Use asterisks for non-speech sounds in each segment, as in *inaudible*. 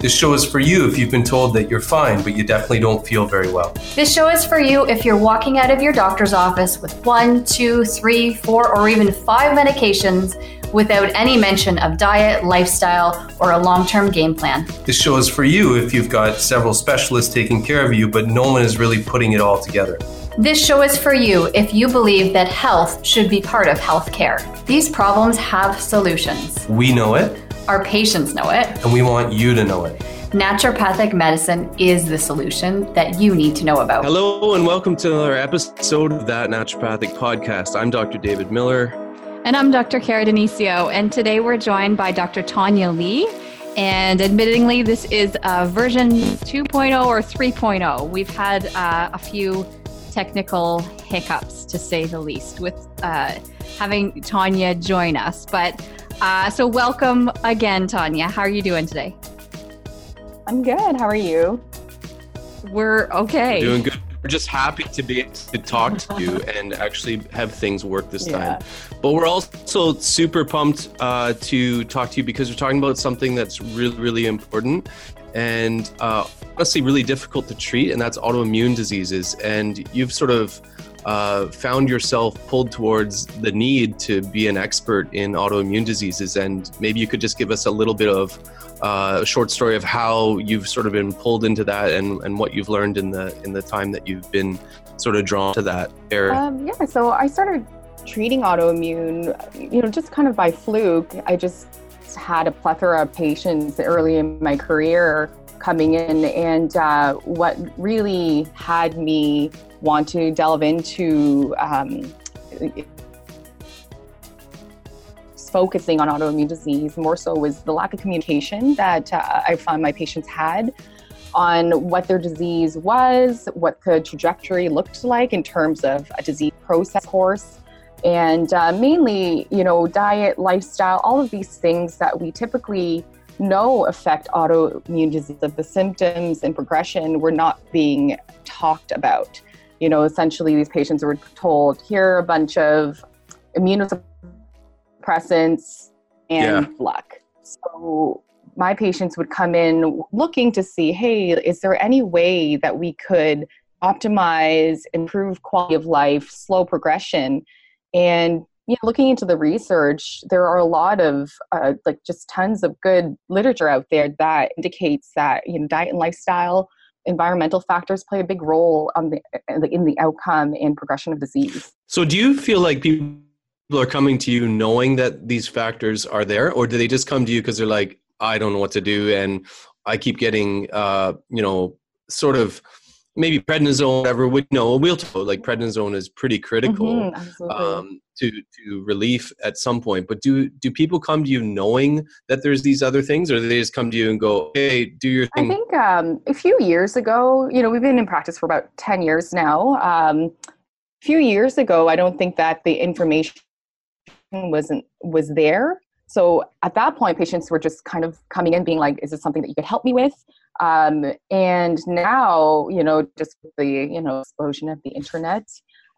This show is for you if you've been told that you're fine, but you definitely don't feel very well. This show is for you if you're walking out of your doctor's office with one, two, three, four, or even five medications without any mention of diet, lifestyle, or a long term game plan. This show is for you if you've got several specialists taking care of you, but no one is really putting it all together. This show is for you if you believe that health should be part of healthcare. These problems have solutions. We know it, Our patients know it. and we want you to know it. Naturopathic medicine is the solution that you need to know about. Hello, and welcome to another episode of That Naturopathic Podcast. I'm Dr. David Miller. And I'm Dr. Cara Denisio, and today we're joined by Dr. Tanya Lee. And admittingly, this is uh, version 2.0 or 3.0. We've had uh, a few technical hiccups, to say the least, with uh, having Tanya join us. But uh, so, welcome again, Tanya. How are you doing today? I'm good. How are you? We're okay. Doing good. We're just happy to be able to talk to you *laughs* and actually have things work this Yeah. time. But we're also super pumped uh, to talk to you because we're talking about something that's really, really important and uh, honestly really difficult to treat, and that's autoimmune diseases. And you've sort of uh, found yourself pulled towards the need to be an expert in autoimmune diseases. And maybe you could just give us a little bit of uh, a short story of how you've sort of been pulled into that and, and what you've learned in the in the time that you've been sort of drawn to that area. Um, yeah, so I started treating autoimmune, you know, just kind of by fluke. I just had a plethora of patients early in my career coming in, and uh, what really had me want to delve into um, focusing on autoimmune disease more so was the lack of communication that uh, I found my patients had on what their disease was, what the trajectory looked like in terms of a disease process course, and uh, mainly, you know, diet, lifestyle, all of these things that we typically know affect autoimmune disease. Of the symptoms and progression were not being talked about. You know, essentially, these patients were told, here are a bunch of immunosuppressants and Yeah. luck. So my patients would come in looking to see, hey, is there any way that we could optimize, improve quality of life, slow progression? And you know, looking into the research, there are a lot of uh, like just tons of good literature out there that indicates that you know diet and lifestyle, environmental factors play a big role on the in the outcome and progression of disease. So, do you feel like people are coming to you knowing that these factors are there, or do they just come to you because they're like, I don't know what to do, and I keep getting, uh, you know, sort of maybe prednisone, whatever. We know we'll talk like prednisone is pretty critical Mhm, um, to to relief at some point. But do do people come to you knowing that there's these other things, or do they just come to you and go, Hey, do your thing"? I think um, a few years ago, you know, we've been in practice for about 10 years now. Um, a few years ago, I don't think that the information wasn't was there. So at that point, patients were just kind of coming in being like, is this something that you could help me with? Um, and now, you know, just the, you know, explosion of the internet,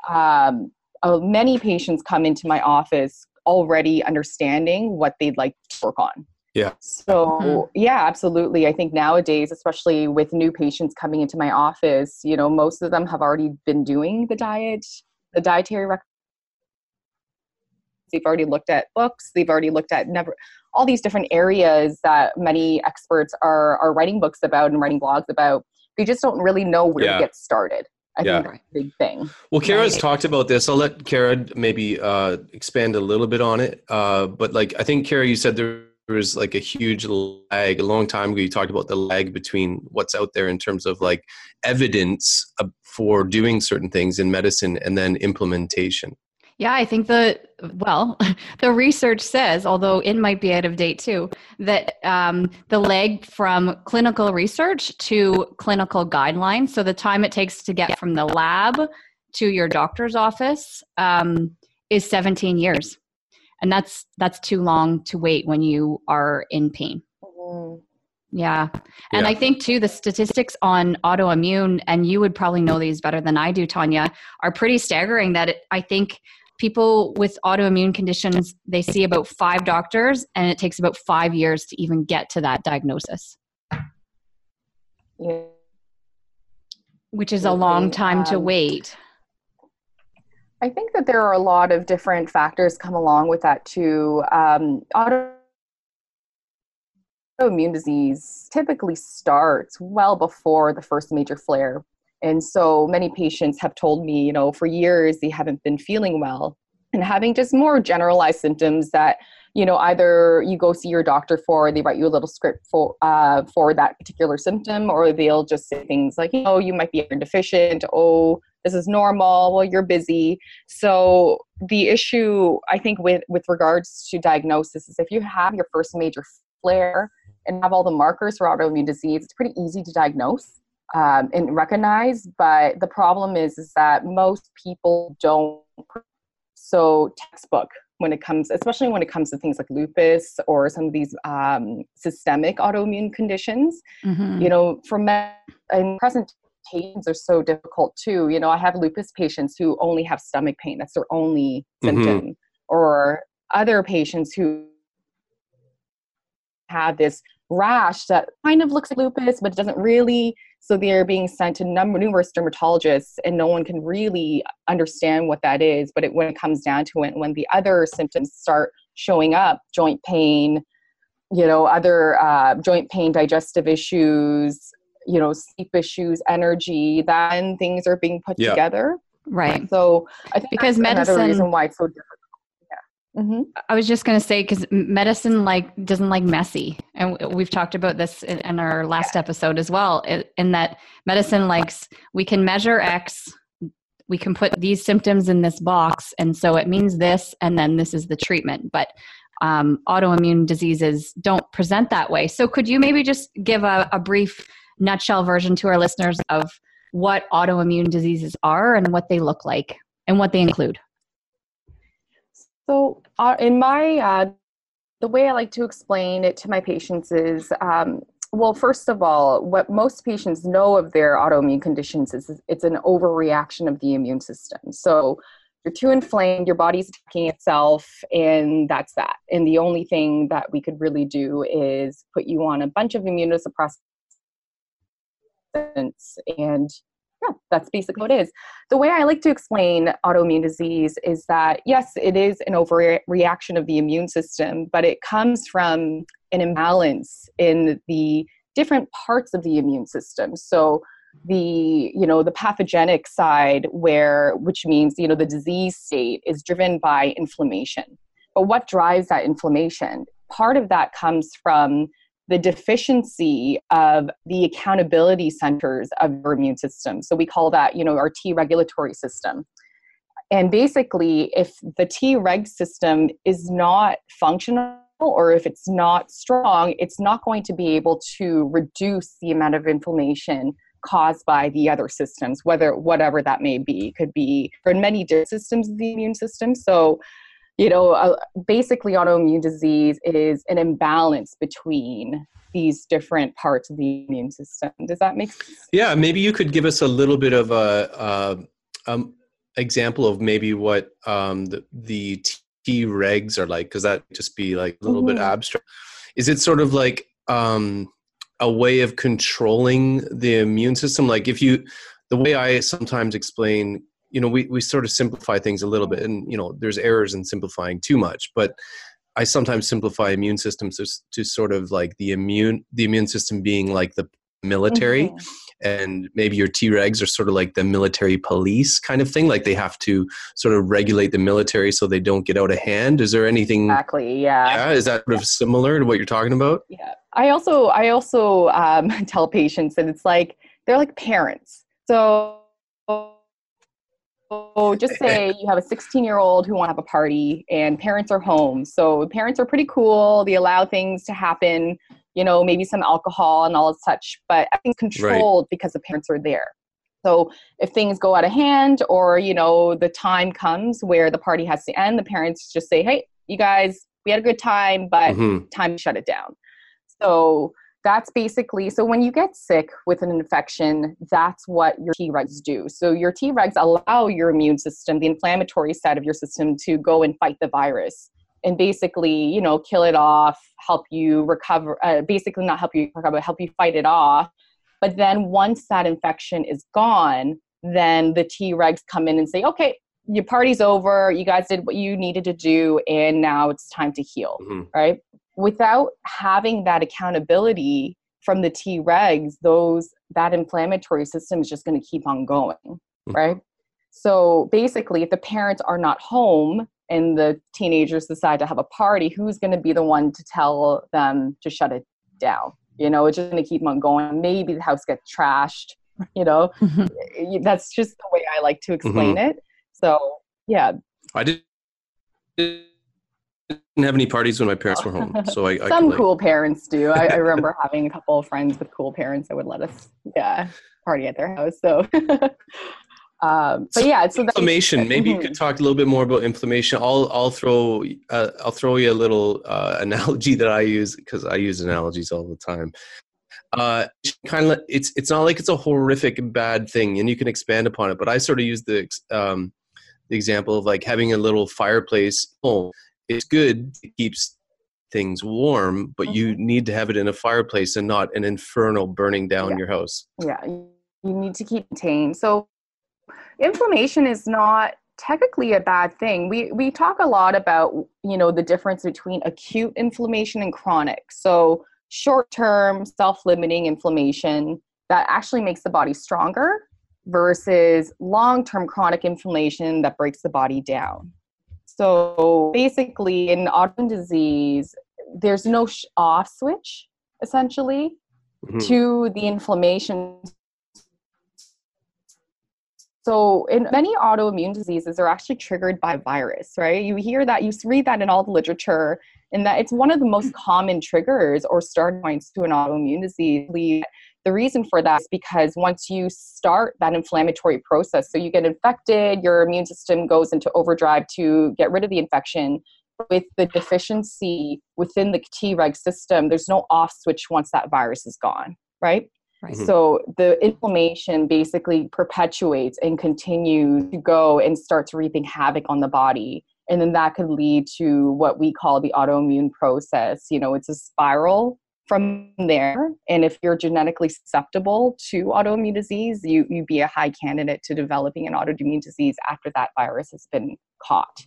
um, uh, many patients come into my office already understanding what they'd like to work on. Yeah. So Mhm. yeah, absolutely. I think nowadays, especially with new patients coming into my office, you know, most of them have already been doing the diet, the dietary rec- They've already looked at books. They've already looked at never all these different areas that many experts are are writing books about and writing blogs about. They just don't really know where Yeah. to get started. I Yeah. think that's a big thing. Well, Cara's Right. talked about this. I'll let Cara maybe uh, expand a little bit on it. Uh, but like, I think Kara, you said there was like a huge lag a long time ago. You talked about the lag between what's out there in terms of like evidence uh, for doing certain things in medicine and then implementation. Yeah, I think the well, *laughs* the research says, although it might be out of date too, that um, the leg from clinical research to clinical guidelines, so the time it takes to get from the lab to your doctor's office, um, is 17 years. and that's that's too long to wait when you are in pain. Mhm. Yeah. And Yeah. I think too the statistics on autoimmune and you would probably know these better than I do Tanya are pretty staggering that it, I think people with autoimmune conditions they see about 5 doctors and it takes about 5 years to even get to that diagnosis, Yeah. which is a long time to Um, wait. I think that there are a lot of different factors come along with that too. Um, autoimmune disease typically starts well before the first major flare. And so many patients have told me, you know, for years they haven't been feeling well and having just more generalized symptoms that, you know, either you go see your doctor for, they write you a little script for uh, for that particular symptom, or they'll just say things like, oh, you might be iron deficient. Oh, this is normal. Well, you're busy. So the issue, I think, with with regards to diagnosis is if you have your first major flare and have all the markers for autoimmune disease, it's pretty easy to diagnose um, and recognize. But the problem is, is that most people don't. So textbook when it comes, especially when it comes to things like lupus or some of these um, systemic autoimmune conditions, Mhm. you know, for me- and presentations are so difficult too. You know, I have lupus patients who only have stomach pain. That's their only Mhm. symptom. Or other patients who have this rash that kind of looks like lupus, but it doesn't really. So they're being sent to num- numerous dermatologists, and no one can really understand what that is. But it, when it comes down to it, when the other symptoms start showing up, joint pain, you know, other uh, joint pain, digestive issues, you know, sleep issues, energy, then things are being put Yeah. together. Right. So I think Because that's another medicine- reason why it's so difficult. Yeah. hmm I was just going to say because medicine like doesn't like messy, and we've talked about this in, in our last episode as well. In that medicine likes we can measure X, we can put these symptoms in this box, and so it means this, and then this is the treatment. But um, autoimmune diseases don't present that way. So could you maybe just give a, a brief nutshell version to our listeners of what autoimmune diseases are and what they look like and what they include? So, uh, in my, uh, the way I like to explain it to my patients is, um, well, first of all, what most patients know of their autoimmune conditions is it's an overreaction of the immune system. So, you're too inflamed, your body's attacking itself, and that's that. And the only thing that we could really do is put you on a bunch of immunosuppressants, and yeah, that's basically what it is. The way I like to explain autoimmune disease is that yes, it is an overreaction of the immune system, but it comes from an imbalance in the different parts of the immune system. So the you know the pathogenic side where which means you know the disease state is driven by inflammation. But what drives that inflammation? Part of that comes from the deficiency of the accountability centers of your immune system. So we call that, you know, our T regulatory system. And basically, if the T reg system is not functional or if it's not strong, it's not going to be able to reduce the amount of inflammation caused by the other systems, whether whatever that may be. It could be for many different systems of the immune system. So you know, uh, basically autoimmune disease is an imbalance between these different parts of the immune system. Does that make sense? Yeah, maybe you could give us a little bit of a, uh um, example of maybe what um, the, the T regs are like, because that just be like a little bit Mhm. abstract. Is it sort of like um, a way of controlling the immune system? Like if you, the way I sometimes explain, you know, we, we sort of simplify things a little bit, and you know, there's errors in simplifying too much, but I sometimes simplify immune systems to, to sort of like the immune the immune system being like the military Mhm. and maybe your T-regs are sort of like the military police kind of thing like they have to sort of regulate the military so they don't get out of hand is there anything Exactly. Yeah. yeah is that sort of similar to what you're talking about Yeah. I also I also um, *laughs* tell patients that it's like they're like parents. So so just say *laughs* you have a 16 year old who want to have a party and parents are home. So parents are pretty cool. They allow things to happen, you know, maybe some alcohol and all such, but everything's controlled because the parents are there. So if things go out of hand or, you know, the time comes where the party has to end, the parents just say, hey, you guys, we had a good time, but Mhm. time to shut it down. So that's basically so when you get sick with an infection, that's what your Tregs do. So your Tregs allow your immune system, the inflammatory side of your system, to go and fight the virus and basically, you know, kill it off, help you recover. Uh, basically, not help you recover, but help you fight it off. But then once that infection is gone, then the Tregs come in and say, okay, your party's over. You guys did what you needed to do, and now it's time to heal Mhm. right? Without having that accountability from the Tregs, those that inflammatory system is just going to keep on going, mm-hmm. right? So basically, if the parents are not home and the teenagers decide to have a party, who's going to be the one to tell them to shut it down? You know, it's just going to keep on going. Maybe the house gets trashed. You know, Y- that's just the way I like to explain mm-hmm. it. So yeah, I did- didn't have any parties when my parents were home, so I, I some like, cool parents do. I, I remember having a couple of friends with cool parents that would let us, yeah, party at their house. So, *laughs* um, but yeah, so inflammation. Maybe you could talk a little bit more about inflammation. I'll I'll throw uh, I'll throw you a little uh, *laughs* analogy that I use because I use analogies all the time. Uh, kind of it's it's not like it's a horrific bad thing, and you can expand upon it. But I sort of use the um, the example of like having a little fireplace. Oh, it's good. It keeps things warm, but you mm-hmm. need to have it in a fireplace and not an infernal burning down Yeah. your house. yeah, you need to keep contained. So, inflammation is not technically a bad thing. We we talk a lot about you know the difference between acute inflammation and chronic. So, short term self limiting inflammation that actually makes the body stronger versus long term chronic inflammation that breaks the body down. So basically, in autoimmune disease, there's no sh- off switch essentially Mhm. to the inflammation. So, in many autoimmune diseases, they're actually triggered by virus, right? You hear that, you read that in all the literature, and that it's one of the most *clears throat* common triggers or start points to an autoimmune disease. The reason for that is because once you start that inflammatory process, so you get infected, your immune system goes into overdrive to get rid of the infection. With the deficiency within the Treg system, there's no off switch once that virus is gone, right? Right. Mhm. So the inflammation basically perpetuates and continues to go and starts reaping havoc on the body. And then that could lead to what we call the autoimmune process. You know, it's a spiral from there. And if you're genetically susceptible to autoimmune disease, you, you'd be a high candidate to developing an autoimmune disease after that virus has been caught.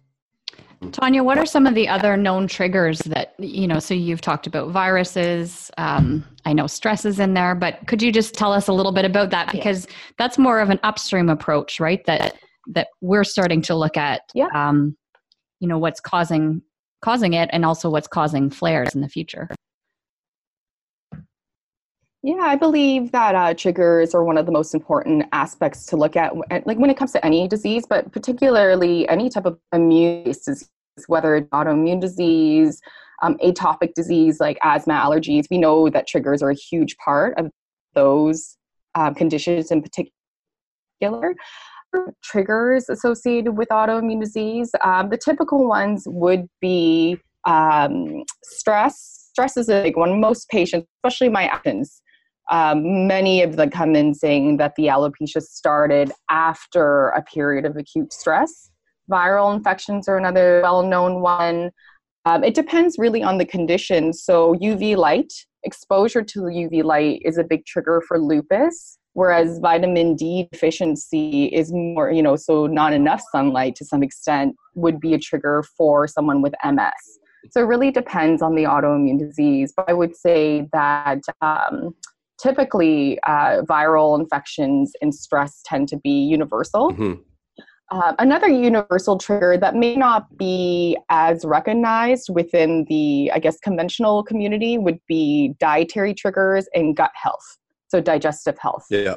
Tanya, what are some of the other known triggers that, you know, so you've talked about viruses, um, I know stress is in there, but could you just tell us a little bit about that? Because that's more of an upstream approach, right? That, that we're starting to look at, Yeah. um, you know, what's causing, causing it and also what's causing flares in the future. Yeah, I believe that uh, triggers are one of the most important aspects to look at, like when it comes to any disease, but particularly any type of immune disease, whether it's autoimmune disease, um, atopic disease like asthma, allergies. We know that triggers are a huge part of those um, conditions in particular. Triggers associated with autoimmune disease, um, the typical ones would be um, stress. Stress is a big one. Most patients, especially my actions, um, many of them come in saying that the alopecia started after a period of acute stress. Viral infections are another well known one. Um, it depends really on the condition. So, UV light, exposure to UV light is a big trigger for lupus, whereas vitamin D deficiency is more, you know, so not enough sunlight to some extent would be a trigger for someone with MS. So, it really depends on the autoimmune disease. But I would say that um, typically uh, viral infections and stress tend to be universal. Mhm. Uh, another universal trigger that may not be as recognized within the, I guess, conventional community would be dietary triggers and gut health, so digestive health. Yeah.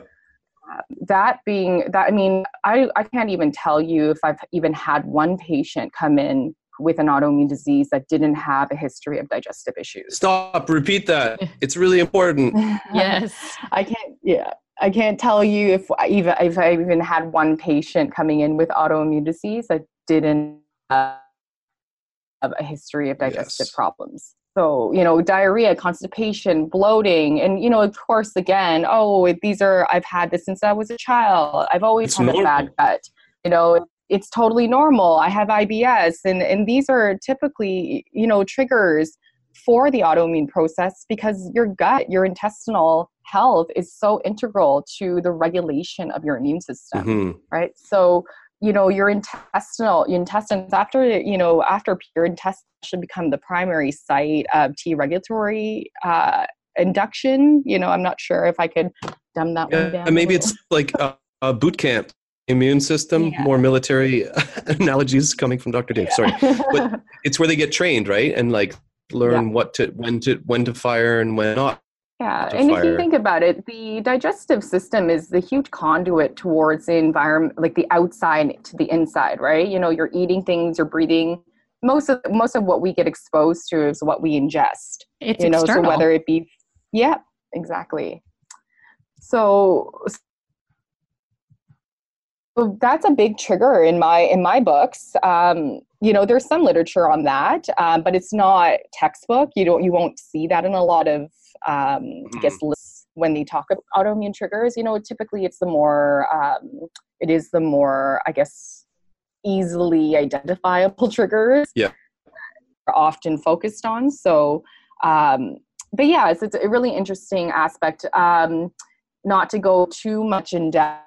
That being that, I mean, I, I can't even tell you if I've even had one patient come in with an autoimmune disease that didn't have a history of digestive issues. Stop. Repeat that. *laughs* It's really important. *laughs* Yes. I can't. Yeah, I can't tell you if I even if I even had one patient coming in with autoimmune disease that didn't. have a history of digestive Yes. problems. So, you know, diarrhea, constipation, bloating, and, you know, of course, again, oh, these are, I've had this since I was a child. I've always It's had normal. a bad gut. You know, it's totally normal. I have IBS. And, and these are typically, you know, triggers for the autoimmune process because your gut, your intestinal health is so integral to the regulation of your immune system Mhm. right so you know your intestinal your intestines after you know after your intestines should become the primary site of t regulatory uh induction you know i'm not sure if i could dumb that one down and maybe it's like a, a boot camp immune system, Yeah. more military *laughs* analogies coming from Dr. Dave. Sorry. but- It's where they get trained, right? And like learn what to when to when to fire and when not. Yeah, to and if you think about it, the digestive system is the huge conduit towards the environment, like the outside to the inside, right? You know, you're eating things, you're breathing. Most of most of what we get exposed to is what we ingest. It's you know, external. so whether it be, yeah, exactly. So, so that's a big trigger in my in my books. Um, you know, there's some literature on that, um, but it's not textbook. You don't you won't see that in a lot of um, I guess lists when they talk about autoimmune triggers. You know, typically it's the more um, it is the more I guess easily identifiable *laughs* triggers. Yeah. Are often focused on. So, um, but yeah, it's, it's a really interesting aspect. Um, not to go too much in depth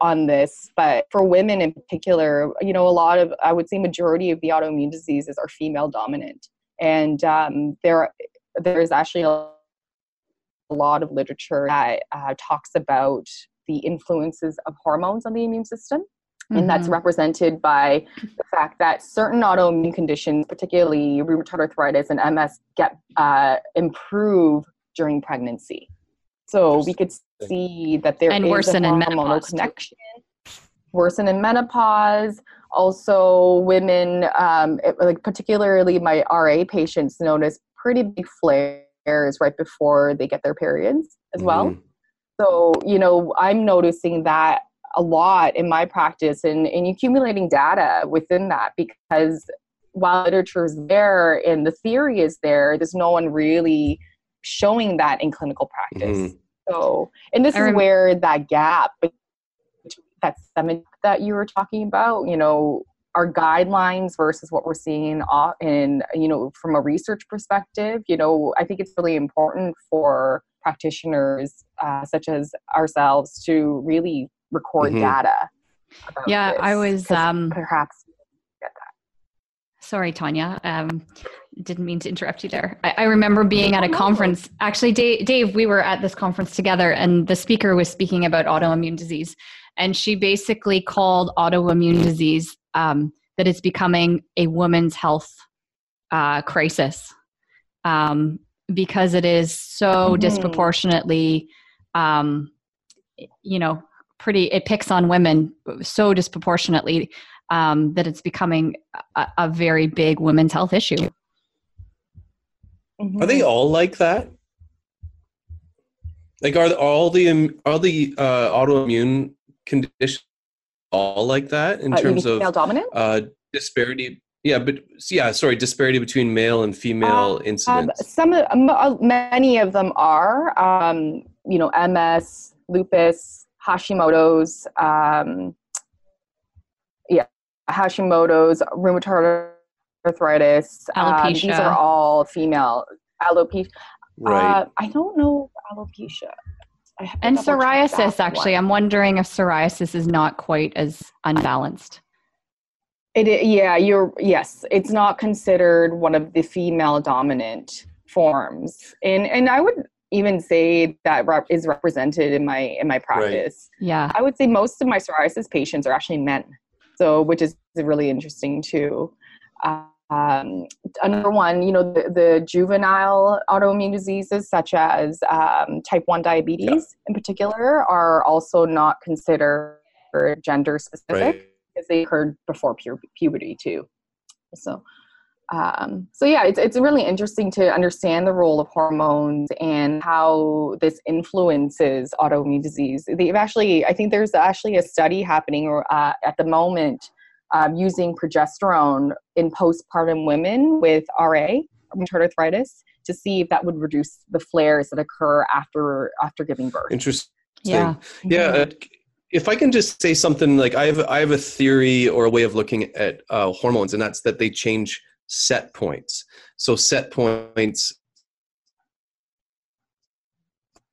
on this, but for women in particular, you know, a lot of, I would say, majority of the autoimmune diseases are female dominant, and um, there, there is actually a, lot of literature that uh, talks about the influences of hormones on the immune system and that's Mhm. represented by the fact that certain autoimmune conditions, particularly rheumatoid arthritis and MS, get uh, improve during pregnancy. So we could see that there is And a worsen in hormonal menopause, connection. Worsen in menopause. Also, women, um, it- like particularly my RA patients, notice pretty big flares right before they get their periods as well. Mhm. So, you know, I'm noticing that a lot in my practice and, and accumulating data within that because while literature is there and the theory is there, there's no one really showing that in clinical practice. Mhm. So, and this I is where that gap, that stomach that you were talking about, you know, our guidelines versus what we're seeing o- in, you know, from a research perspective, you know, I think it's really important for practitioners uh, such as ourselves to really record Mhm. data. about Yeah, I was um, perhaps Sorry, Tanya. Um, didn't mean to interrupt you there. I, I remember being at a conference. Actually, Dave, Dave, we were at this conference together, and the speaker was speaking about autoimmune disease, and she basically called autoimmune disease um, that it's becoming a woman's health uh, crisis um, because it is so Mhm. disproportionately, um, you know, pretty. It picks on women so disproportionately um, that it's becoming a, a very big women's health issue. Are they all like that? Like, are all the im- all the uh, autoimmune conditions all like that in Uh, terms of male dominant? uh, disparity? Yeah, but yeah, sorry, disparity between male and female Um, incidents. some of uh, many of them are, um, you know, MS, lupus, Hashimoto's, um, yeah, Hashimoto's, rheumatoid arthritis. um, these are all female. Alopecia. right. Uh, I don't know alopecia. I have to And psoriasis, actually, one. I'm wondering if psoriasis is not quite as unbalanced. It, yeah, you're yes. It's not considered one of the female dominant forms, and and I would even say that rep- is represented in my in my practice. Right. Yeah. I would say most of my psoriasis patients are actually men, so which is really interesting too. Um, another one, you know, the, the juvenile autoimmune diseases such as um, type one diabetes in particular are also not considered gender specific right. because they occurred before pu- puberty too. So, um, so yeah, it's it's really interesting to understand the role of hormones and how this influences autoimmune disease. They've actually, I think there's actually a study happening uh, at the moment um, using progesterone in postpartum women with RA, rheumatoid arthritis, to see if that would reduce the flares that occur after after giving birth. Interesting. Yeah. Yeah. Uh, if I can just say something like I have I have a theory or a way of looking at uh, hormones, and that's that they change set points. So set points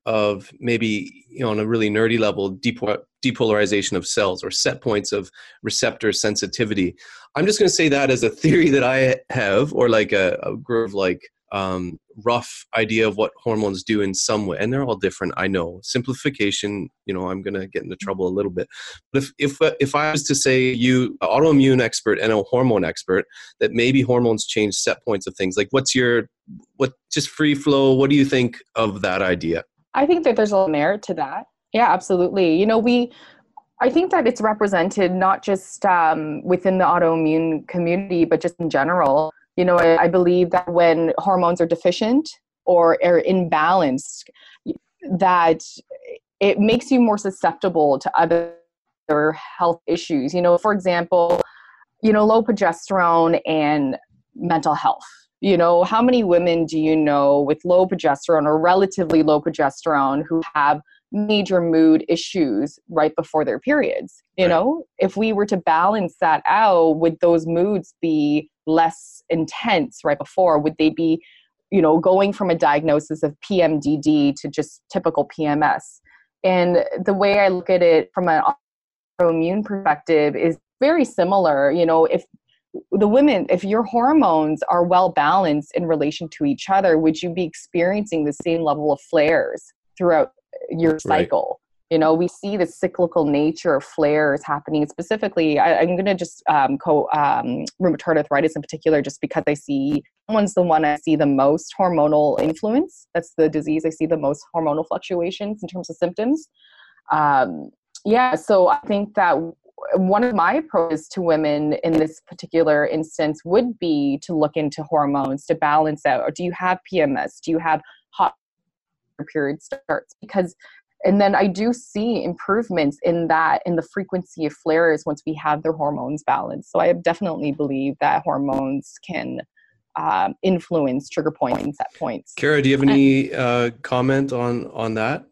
of maybe you know on a really nerdy level depo- depolarization of cells or set points of receptor sensitivity. I'm just going to say that as a theory that I have, or like a, a of like um, rough idea of what hormones do in some way and they're all different i know. Simplification you know i'm to get into trouble a little bit. But if if uh, if i was to say you autoimmune expert and a hormone expert that maybe hormones change set points of things like what's your what just free flow what do you think of that idea? I think that there's a merit to that. Yeah absolutely. You know we I think that it's represented not just um, within the autoimmune community, but just in general. You know, I, I believe that when hormones are deficient or are imbalanced, that it makes you more susceptible to other health issues. You know, for example, you know, low progesterone and mental health. You know, how many women do you know with low progesterone or relatively low progesterone who have major mood issues right before their periods? You right. know, if we were to balance that out, would those moods be less intense right before? Would they be, you know, going from a diagnosis of PMDD to just typical PMS? And the way I look at it from an autoimmune perspective is very similar. You know, if the women, if your hormones are well balanced in relation to each other, would you be experiencing the same level of flares throughout your cycle? You know we see the cyclical nature of flares happening specifically I, am going to just um, co um, rheumatoid arthritis in particular just because i see one's the one i see the most hormonal influence. That's the disease i see the most hormonal fluctuations in terms of symptoms. Um, yeah so i think that one of my approaches to women in this particular instance would be to look into hormones to balance out. Or do you have pms do you have hot period starts? Because and then i do see improvements in that in the frequency of flares once we have their hormones balanced so i definitely believe that hormones can um, influence trigger points at points cara do you have any uh, comment on on that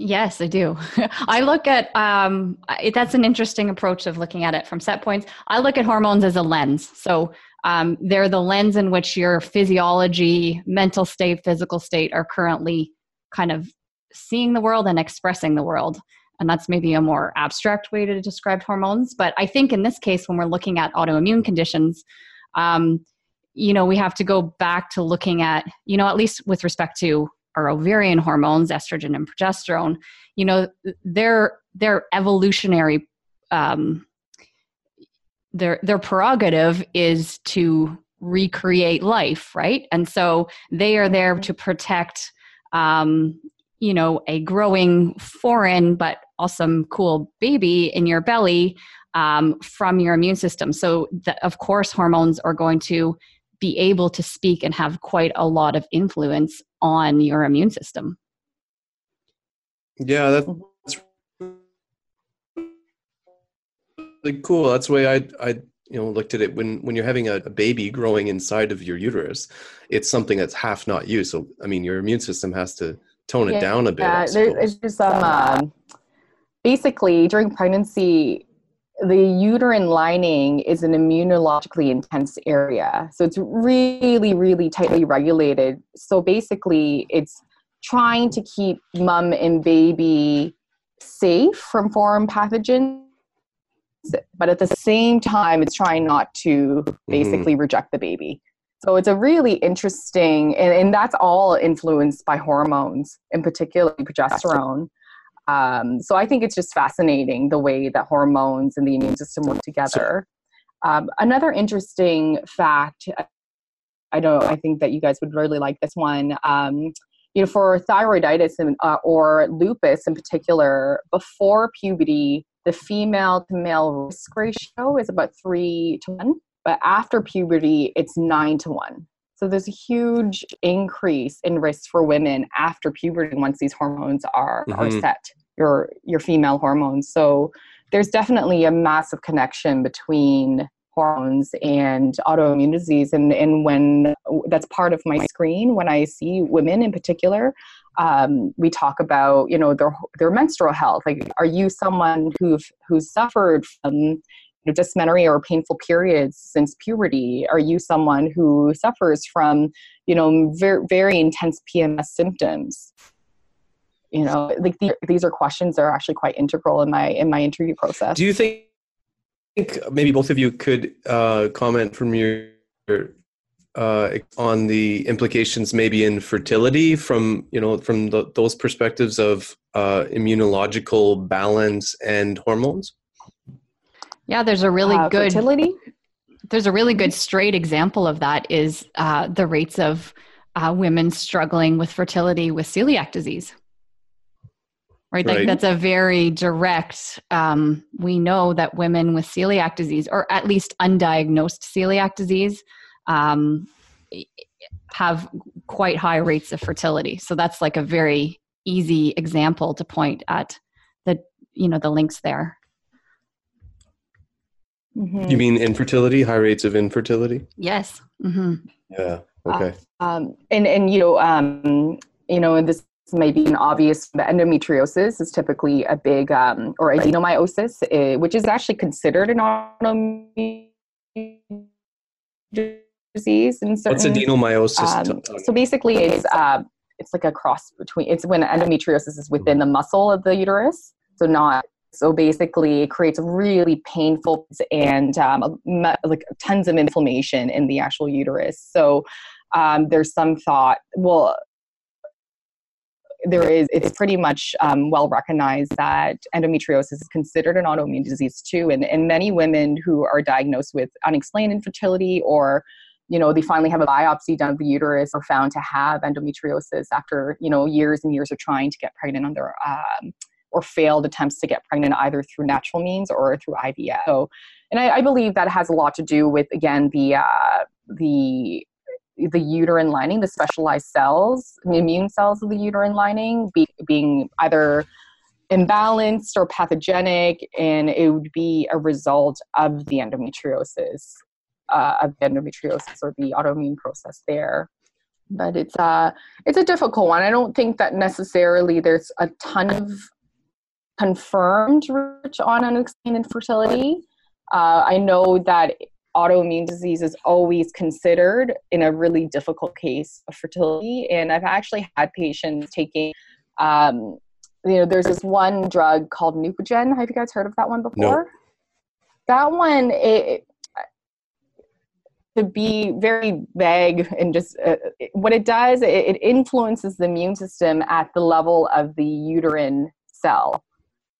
Yes, I do. *laughs* I look at um, that's an interesting approach of looking at it from set points. I look at hormones as a lens. So um, they're the lens in which your physiology, mental state, physical state are currently kind of seeing the world and expressing the world. And that's maybe a more abstract way to describe hormones. But I think in this case, when we're looking at autoimmune conditions, um, you know, we have to go back to looking at, you know, at least with respect to our ovarian hormones, estrogen and progesterone, you know, their their evolutionary um, their their prerogative is to recreate life, right? And so they are there to protect um, you know a growing foreign but awesome cool baby in your belly um, from your immune system. So the, of course hormones are going to be able to speak and have quite a lot of influence on your immune system. Yeah that's really cool. That's the way i i you know looked at it. When when you're having a, a, baby growing inside of your uterus it's something that's half not you. So i mean your immune system has to tone it down a bit. Yeah, there's just some. Um, basically, during pregnancy, the uterine lining is an immunologically intense area, so it's really, really tightly regulated. So basically, it's trying to keep mom and baby safe from foreign pathogens but at the same time it's trying not to mm-hmm. basically mm-hmm. reject the baby so it's a really interesting, and, and that's all influenced by hormones, in particular progesterone. Um, so I think it's just fascinating the way that hormones and the immune system work together. Um, another interesting fact, I don't, I think that you guys would really like this one. Um, you know, for thyroiditis and, uh, or lupus in particular, before puberty, the female to male risk ratio is about three to one. But after puberty, it's nine to one. So there's a huge increase in risk for women after puberty once these hormones are, mm-hmm. are set, your your female hormones. So there's definitely a massive connection between hormones and autoimmune disease and, and when that's part of my screen when i see women in particular um, we talk about you know their their menstrual health like are you someone who who's suffered from dysmenorrhea or painful periods since puberty are you someone who suffers from you know very, very intense pms symptoms? You know like the, these are questions that are actually quite integral in my in my interview process. Do you think maybe both of you could uh, comment from your uh, on the implications maybe in fertility from you know from the, those perspectives of uh, immunological balance and hormones yeah there's a really uh, good fertility there's a really good straight example of that is uh, the rates of uh, women struggling with fertility with celiac disease right? Like that's a very direct. Um, we know that women with celiac disease, or at least undiagnosed celiac disease, um, have quite high rates of fertility. So that's like a very easy example to point at the you know the links there. Mm-hmm. You mean infertility? High rates of infertility? Yes. Mm-hmm. Yeah. Okay. Uh, um, and and you know um, you know this may be an obvious but endometriosis is typically a big um, or adenomyosis eh, which is actually considered an autoimmune disease in certain, what's adenomyosis um, so basically it's uh, it's like a cross between it's when endometriosis is within the muscle of the uterus so not so basically it creates really painful and um, like tons of inflammation in the actual uterus. So um, there's some thought well there is it's pretty much um, well recognized that endometriosis is considered an autoimmune disease too and, and many women who are diagnosed with unexplained infertility or you know they finally have a biopsy done of the uterus are found to have endometriosis after you know years and years of trying to get pregnant their um, or failed attempts to get pregnant either through natural means or through IVF. So, and I, I believe that has a lot to do with again the uh, the the uterine lining, the specialized cells, the immune cells of the uterine lining, be, being either imbalanced or pathogenic, and it would be a result of the endometriosis, uh, of the endometriosis or the autoimmune process there. But it's a uh, it's a difficult one. I don't think that necessarily there's a ton of confirmed research on unexplained infertility. Uh, I know that autoimmune disease is always considered in a really difficult case of fertility. And I've actually had patients taking, um, you know, there's this one drug called Neupogen. Have you guys heard of that one before? No. That one, it, to be very vague and just uh, what it does, it, it influences the immune system at the level of the uterine cell.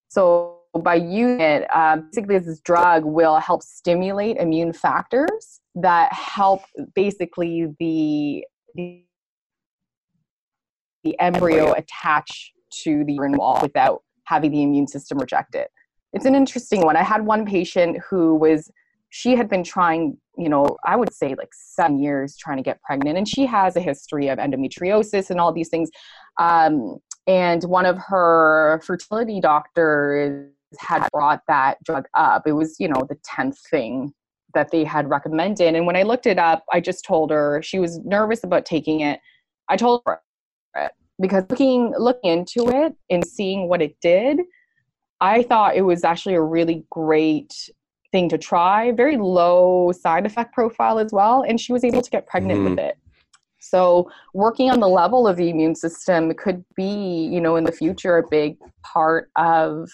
So by using it, uh, basically this drug will help stimulate immune factors that help basically the the, the embryo attach to the urine wall without having the immune system reject it. It's an interesting one. I had one patient who was she had been trying, you know, I would say like seven years trying to get pregnant, and she has a history of endometriosis and all these things. Um, and one of her fertility doctors had brought that drug up. It was, you know, the 10th thing that they had recommended. And when I looked it up, I just told her she was nervous about taking it. I told her it because looking looking into it and seeing what it did, I thought it was actually a really great thing to try. Very low side effect profile as well, and she was able to get pregnant mm. with it. So working on the level of the immune system could be, you know, in the future a big part of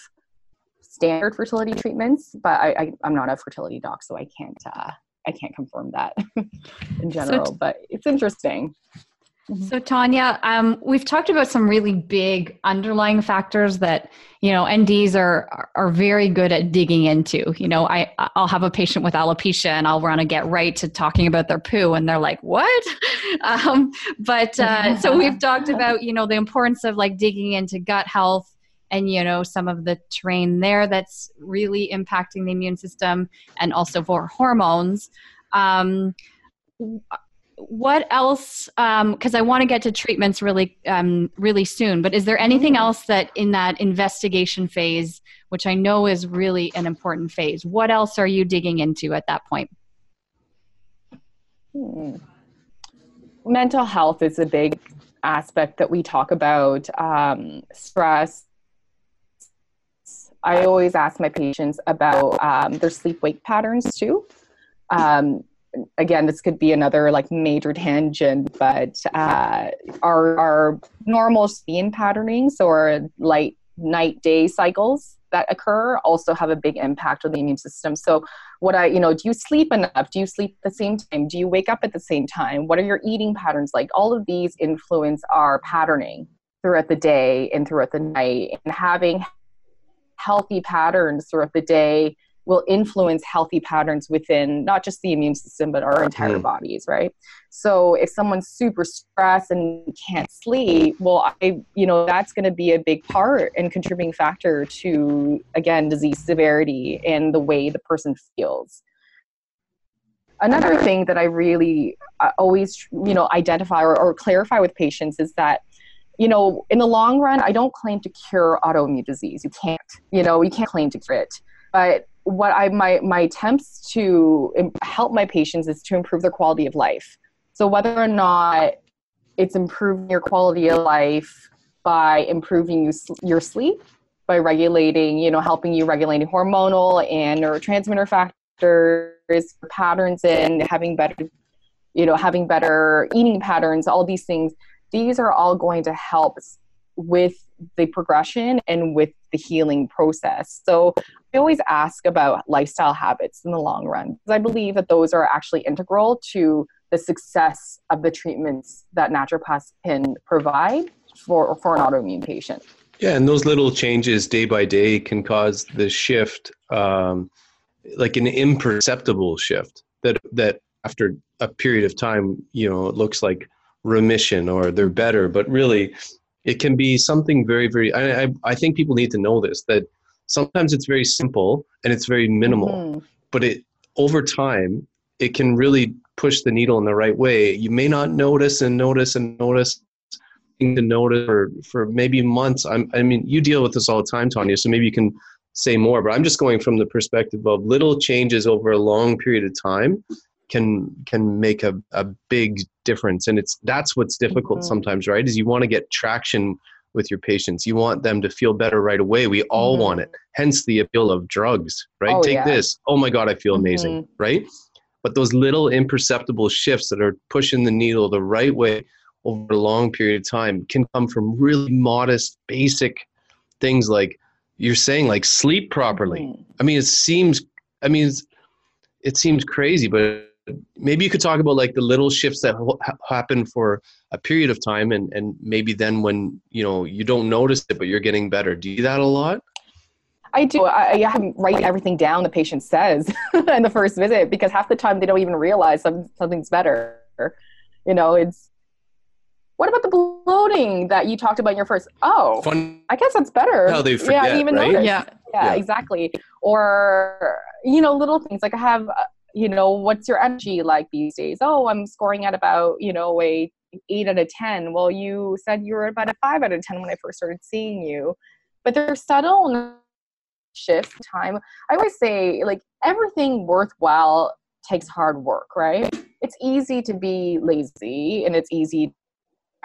standard fertility treatments, but I, I am not a fertility doc, so I can't uh, I can't confirm that *laughs* in general. So t- but it's interesting. Mm-hmm. So Tanya, um, we've talked about some really big underlying factors that you know NDs are are very good at digging into. You know, I I'll have a patient with alopecia and I'll want to get right to talking about their poo, and they're like, "What?" *laughs* um, but uh, so *laughs* we've talked about you know the importance of like digging into gut health and you know some of the terrain there that's really impacting the immune system and also for hormones um, what else because um, i want to get to treatments really um, really soon but is there anything mm-hmm. else that in that investigation phase which I know is really an important phase. What else are you digging into at that point? Hmm. Mental health is a big aspect that we talk about. Um, stress. I always ask my patients about um, their sleep wake patterns too. Um, again, this could be another like major tangent, but uh, our our normal sleep patternings or light night day cycles that occur also have a big impact on the immune system. So, what I, you know, do you sleep enough? Do you sleep at the same time? Do you wake up at the same time? What are your eating patterns like? All of these influence our patterning throughout the day and throughout the night. And having healthy patterns throughout the day will influence healthy patterns within not just the immune system but our entire mm. bodies right so if someone's super stressed and can't sleep well i you know that's going to be a big part and contributing factor to again disease severity and the way the person feels another thing that i really uh, always you know identify or, or clarify with patients is that you know, in the long run, I don't claim to cure autoimmune disease. You can't, you know, you can't claim to cure it. But what I my my attempts to help my patients is to improve their quality of life. So whether or not it's improving your quality of life by improving you, your sleep, by regulating, you know, helping you regulating hormonal and neurotransmitter factors, patterns in having better, you know, having better eating patterns, all these things. These are all going to help with the progression and with the healing process. So I always ask about lifestyle habits in the long run because I believe that those are actually integral to the success of the treatments that naturopaths can provide for, for an autoimmune patient. Yeah, and those little changes day by day can cause the shift, um, like an imperceptible shift that that after a period of time, you know, it looks like remission or they're better, but really it can be something very very I, I, I think people need to know this that sometimes it's very simple and it's very minimal mm-hmm. but it over time it can really push the needle in the right way you may not notice and notice and notice to notice for, for maybe months I'm, i mean you deal with this all the time tanya so maybe you can say more but i'm just going from the perspective of little changes over a long period of time can can make a, a big difference and it's that's what's difficult mm-hmm. sometimes right is you want to get traction with your patients you want them to feel better right away we all mm-hmm. want it hence the appeal of drugs right oh, take yeah. this oh my god i feel amazing mm-hmm. right but those little imperceptible shifts that are pushing the needle the right way over a long period of time can come from really modest basic things like you're saying like sleep properly mm-hmm. i mean it seems i mean it seems crazy but maybe you could talk about like the little shifts that ha- happen for a period of time and and maybe then when you know you don't notice it but you're getting better do you do that a lot I do. I, I write everything down the patient says *laughs* in the first visit because half the time they don't even realize some, something's better. You know, it's what about the bloating that you talked about in your first? Oh, Fun. I guess that's better. How they forget, yeah, even right? Yeah. yeah. yeah, exactly. Or you know, little things like I have uh, you know, what's your energy like these days? Oh, I'm scoring at about, you know, a eight out of 10. Well, you said you were about a five out of 10 when I first started seeing you. But there's subtle shifts time. I always say, like, everything worthwhile takes hard work, right? It's easy to be lazy and it's easy,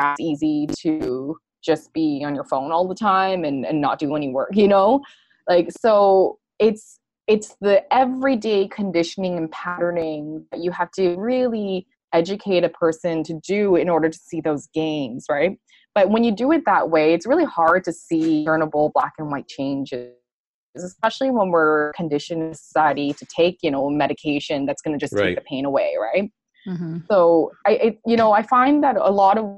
it's easy to just be on your phone all the time and, and not do any work, you know? Like, so it's it's the everyday conditioning and patterning that you have to really educate a person to do in order to see those gains, right? But when you do it that way, it's really hard to see discernible black and white changes, especially when we're conditioned in society to take, you know, medication that's going to just right. take the pain away, right? Mm-hmm. So I, it, you know, I find that a lot of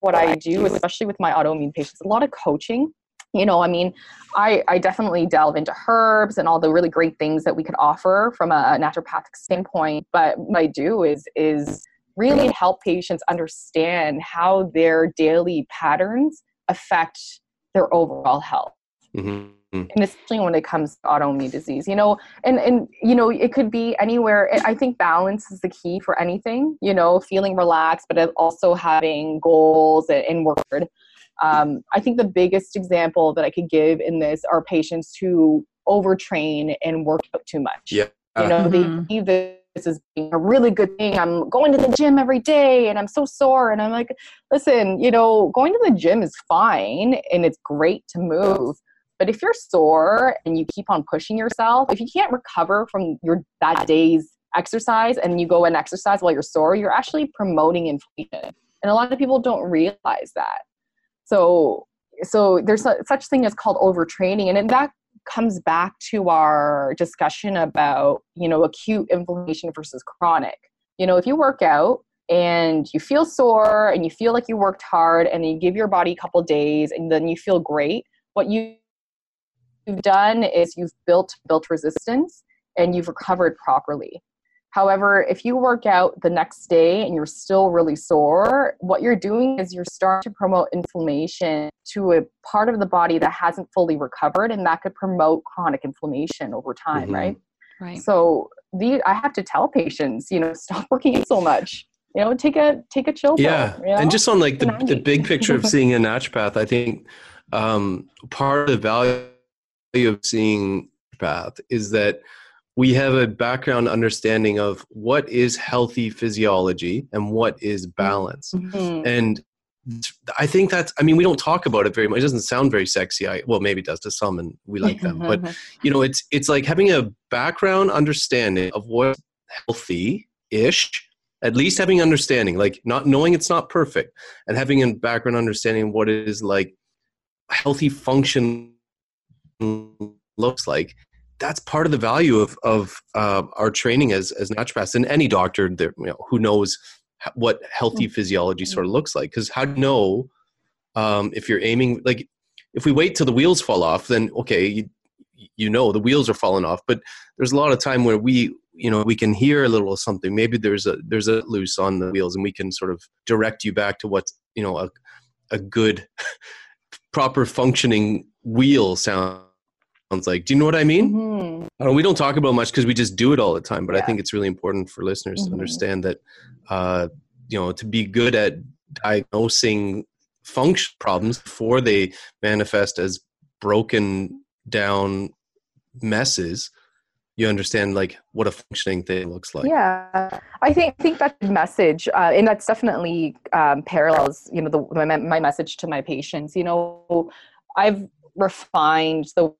what I do, especially with my autoimmune patients, a lot of coaching you know i mean i i definitely delve into herbs and all the really great things that we could offer from a naturopathic standpoint but what i do is is really help patients understand how their daily patterns affect their overall health mm-hmm. and especially when it comes to autoimmune disease you know and and you know it could be anywhere i think balance is the key for anything you know feeling relaxed but also having goals and work Um, I think the biggest example that I could give in this are patients who overtrain and work out too much. Yeah. You know, Mhm. they see this is being a really good thing. I'm going to the gym every day and I'm so sore. And I'm like, listen, you know, going to the gym is fine and it's great to move. But if you're sore and you keep on pushing yourself, if you can't recover from your that day's exercise and you go and exercise while you're sore, you're actually promoting inflammation. And a lot of people don't realize that. So so there's a, such thing as called overtraining and that comes back to our discussion about, you know, acute inflammation versus chronic. You know, if you work out and you feel sore and you feel like you worked hard and you give your body a couple days and then you feel great, what you you've done is you've built built resistance and you've recovered properly. However, if you work out the next day and you're still really sore, what you're doing is you're starting to promote inflammation to a part of the body that hasn't fully recovered, and that could promote chronic inflammation over time, Mhm. right? Right. So the I have to tell patients, you know, *laughs* stop working out so much. You know, take a take a chill pill. yeah you know? and just on like the, the big picture of *laughs* seeing a naturopath i think um, part of the value of seeing a naturopath is that we have a background understanding of what is healthy physiology and what is balance. Mhm. and i think that's i mean we don't talk about it very much. It doesn't sound very sexy. I, well maybe it does to some and we like them. But *laughs* you know it's it's like having a background understanding of what's healthy ish at least having understanding like not knowing it's not perfect and having a background understanding of what it is like healthy function looks like that's part of the value of of uh, our training as as naturopaths and any doctor that you know who knows what healthy physiology sort of looks like. Because how do you know um, if you're aiming like if we wait till the wheels fall off then okay you, you know the wheels are falling off but there's a lot of time where we you know we can hear a little something. Maybe there's a there's a loose on the wheels and we can sort of direct you back to what's you know a, a good *laughs* proper functioning wheel sound sounds like do you know what i mean Mhm. Don't- we don't talk about much because we just do it all the time but i think it's really important for listeners to Mhm. understand that uh, you know to be good at diagnosing function problems before they manifest as broken down messes you understand like what a functioning thing looks like yeah, I think I think that message, uh, and that's definitely um, parallels. You know, the, my, my message to my patients. You know, I've refined the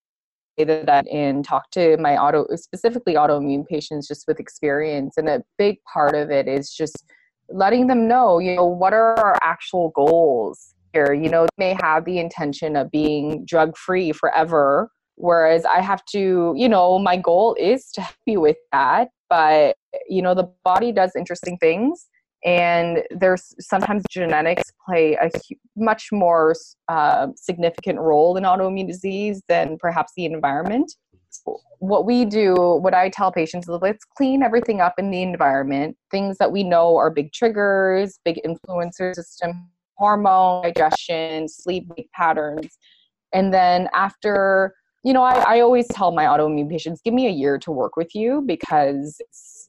that and talk to my auto, specifically autoimmune patients, just with experience, and a big part of it is just letting them know, you know, what are our actual goals here. You know, they may have the intention of being drug free forever whereas i have to you know my goal is to help you with that. But you know the body does interesting things and there's sometimes genetics play a much more uh, significant role in autoimmune disease than perhaps the environment. What we do what i tell patients is let's clean everything up in the environment. Things that we know are big triggers big influencers system hormone digestion sleep patterns. And then after you know I, I always tell my autoimmune patients give me a year to work with you because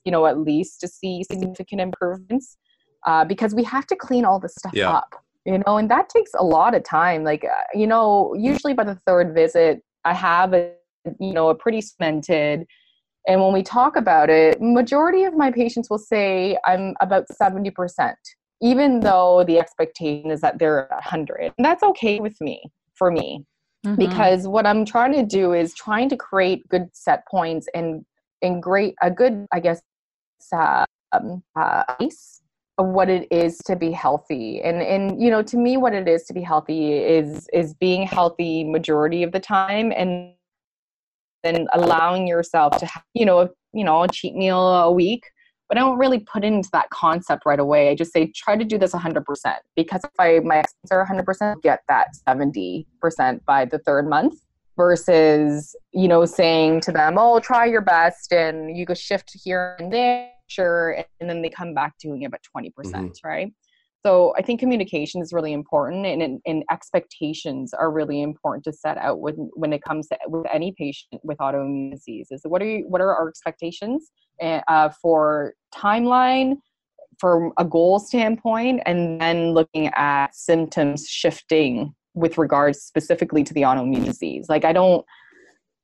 you know at least to see significant improvements uh, because we have to clean all this stuff Yeah. up you know and that takes a lot of time like uh, you know usually by the third visit i have a you know a pretty cemented and when we talk about it majority of my patients will say i'm about 70% even though the expectation is that they're at 100 and that's okay with me for me Mhm. because what I'm trying to do is trying to create good set points and and great a good I guess um, uh, of what it is to be healthy. And and you know to me what it is to be healthy is is being healthy majority of the time and then allowing yourself to have, you know you know a cheat meal a week. But I don't really put into that concept right away. I just say try to do this 100% because if I my expenses are 100%, get that 70% by the third month versus you know saying to them, "Oh, try your best and you go shift here and there." Sure, and then they come back doing it about 20%, percent right? So I think communication is really important, and, and, and expectations are really important to set out when when it comes to with any patient with autoimmune disease. Is what are you, what are our expectations eh, uh, for timeline, from a goal standpoint, and then looking at symptoms shifting with regards specifically to the autoimmune disease. Like I don't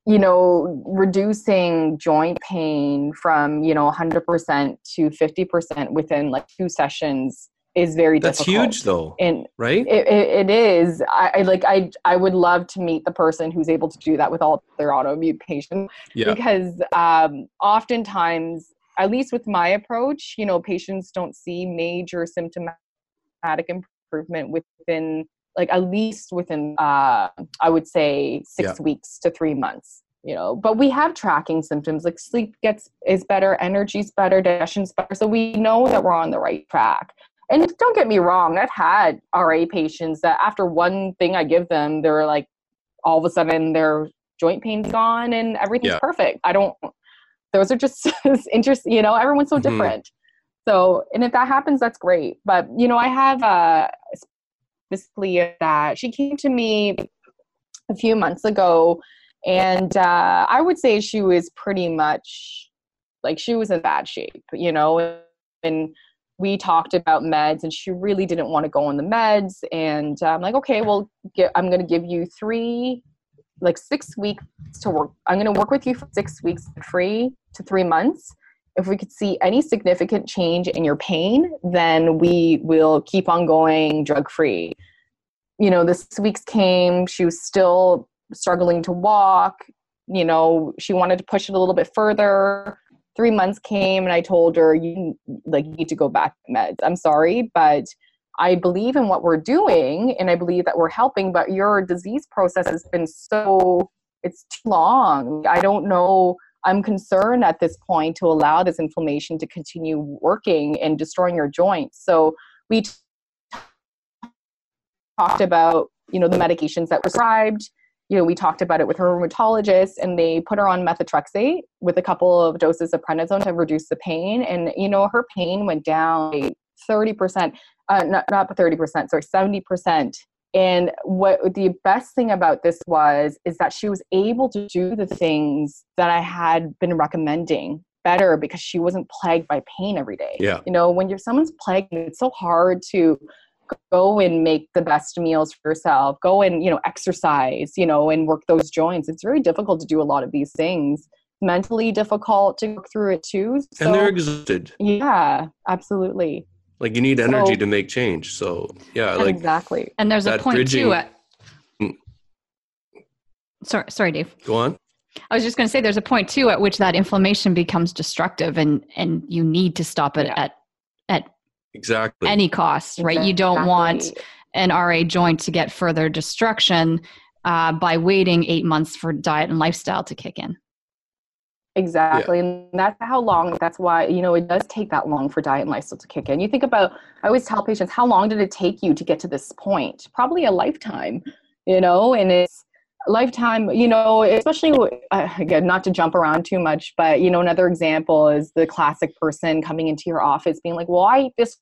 you know, reducing joint pain from, you know, 100% to 50% within like two sessions is very That's difficult. huge though, And right? it, it, it is. I, I like. I I would love to meet the person who's able to do that with all their autoimmune patients yeah. because um, oftentimes, at least with my approach, you know, patients don't see major symptomatic improvement within like at least within uh, I would say six Yeah. weeks to three months. You know, but we have tracking symptoms like sleep gets is better, energy's better, digestion's better, so we know that we're on the right track. And don't get me wrong, I've had RA patients that after one thing I give them, they're like, all of a sudden their joint pain's gone and everything's Yeah. perfect. I don't, those are just *laughs* interesting, you know, everyone's so Mhm. different. So, and if that happens, that's great. But, you know, I have uh, that she came to me a few months ago and uh, I would say she was pretty much like she was in bad shape, you know, and we talked about meds and she really didn't want to go on the meds and i'm like okay well get, i'm going to give you three like six weeks to work i'm going to work with you for six weeks free to three months if we could see any significant change in your pain then we will keep on going drug free you know this weeks came she was still struggling to walk you know she wanted to push it a little bit further three months came and I told her you like you need to go back to meds. I'm sorry, but I believe in what we're doing and I believe that we're helping, but your disease process has been so it's too long. I don't know. I'm concerned at this point to allow this inflammation to continue working and destroying your joints. So we t- talked about, you know, the medications that were prescribed you know, we talked about it with her rheumatologist and they put her on methotrexate with a couple of doses of prednisone to reduce the pain. And, you know, her pain went down 30%, uh, not, not 30%, sorry, 70%. And what the best thing about this was, is that she was able to do the things that I had been recommending better because she wasn't plagued by pain every day. Yeah. You know, when you're someone's plagued, it's so hard to go and make the best meals for yourself go and you know exercise you know and work those joints it's very difficult to do a lot of these things mentally difficult to go through it too so, and they're exhausted. yeah absolutely Like you need energy So- to make change. So yeah, like exactly And there's a point bridging- too at. Mm. Sorry, sorry, Dave. go on. I was just going to say there's a point too at which that inflammation becomes destructive, and and you need to stop it Yeah. at at Exactly. any cost, right? You don't want an RA joint to get further destruction uh, by waiting eight months for diet and lifestyle to kick in. Exactly. And that's how long, that's why, you know, it does take that long for diet and lifestyle to kick in. You think about, I always tell patients, how long did it take you to get to this point? Probably a lifetime, you know, and it's lifetime, you know, especially, uh, again, not to jump around too much, but, you know, another example is the classic person coming into your office being like, well, I this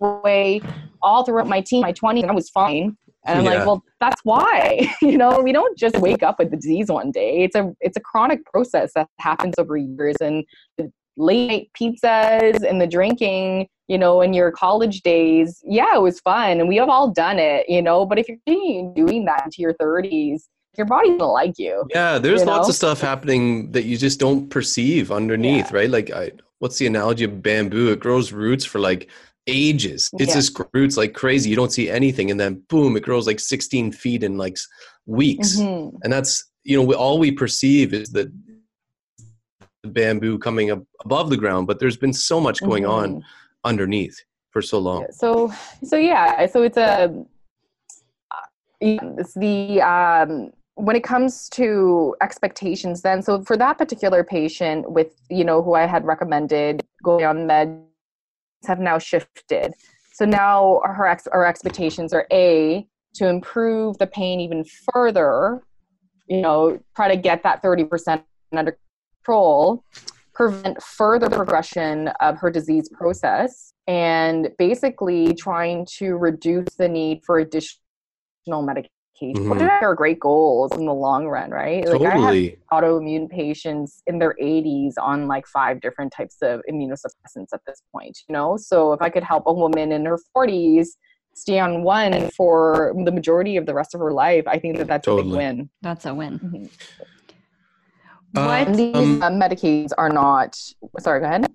way all throughout my teen, my 20s, and I was fine. And I'm Yeah. like, well, that's why. *laughs* you know, we don't just wake up with the disease one day. It's a it's a chronic process that happens over years. And the late night pizzas and the drinking, you know, in your college days, yeah, it was fun, and we have all done it, you know. But if you're continuing doing that into your 30s, your body's gonna like you. Yeah, there's you lots of stuff happening that you just don't perceive underneath, right? Like, I, what's the analogy of bamboo? It grows roots for like ages. It's Yeah. just roots like crazy. You don't see anything, and then boom, it grows like 16 feet in like weeks. Mhm. And that's you know, we, all we perceive is that the bamboo coming up above the ground, but there's been so much going on Mhm. underneath for so long. So so yeah so it's a it's the um when it comes to expectations then so for that particular patient with you know who i had recommended going on meds have now shifted so now her ex- our expectations are a to improve the pain even further you know try to get that 30% under control prevent further progression of her disease process and basically trying to reduce the need for additional medication. Mhm. Which are great goals in the long run, right? Like I have Totally. autoimmune patients in their 80s on like five different types of immunosuppressants at this point, you know? So if I could help a woman in her 40s stay on one for the majority of the rest of her life, I think that that's Totally. a big win. That's a win. Mhm. Uh, What? These Um, uh, medications are not. Sorry, go ahead.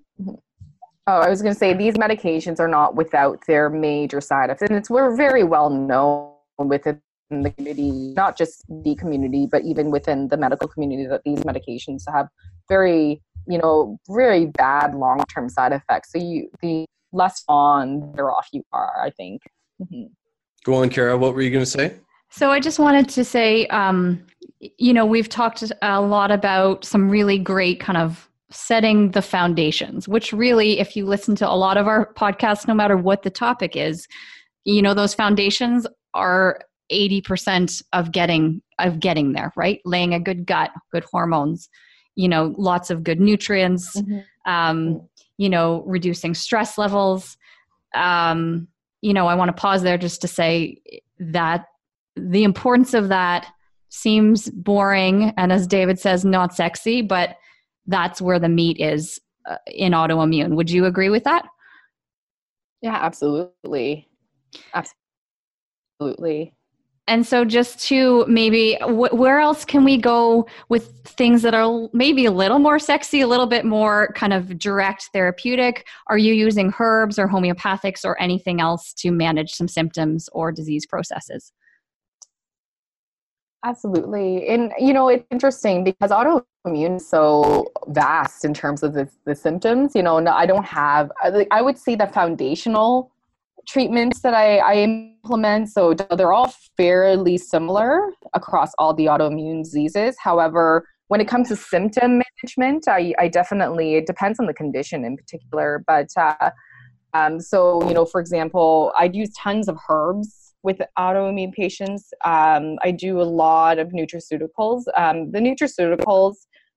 Oh, I was going to say these medications are not without their major side effects, and it's we're very well known within the community, not just the community, but even within the medical community, that these medications have very, you know, very bad long term side effects. So you, the less on, better off you are. I think. Mhm. Go on, Cara. What were you going to say? So I just wanted to say, um, you know, we've talked a lot about some really great kind of setting the foundations, which really, if you listen to a lot of our podcasts, no matter what the topic is, you know, those foundations are 80% of getting of getting there, right? Laying a good gut, good hormones, you know, lots of good nutrients, um, you know, reducing stress levels. Um, you know, I want to pause there just to say that the importance of that seems boring and as david says not sexy but that's where the meat is uh, in autoimmune would you agree with that Yeah, absolutely, absolutely. And so just to maybe wh- where else can we go with things that are maybe a little more sexy a little bit more kind of direct therapeutic are you using herbs or homeopathics or anything else to manage some symptoms or disease processes Absolutely. And, you know, it's interesting because autoimmune is so vast in terms of the, the symptoms. You know, I don't have, I I would say the foundational treatments that I, I implement, so they're all fairly similar across all the autoimmune diseases. However, when it comes to symptom management, I, I definitely, it depends on the condition in particular. But, uh, um, so, you know, for example, I'd use tons of herbs with autoimmune patients. Um, I do a lot of nutraceuticals. Um, the nutraceuticals,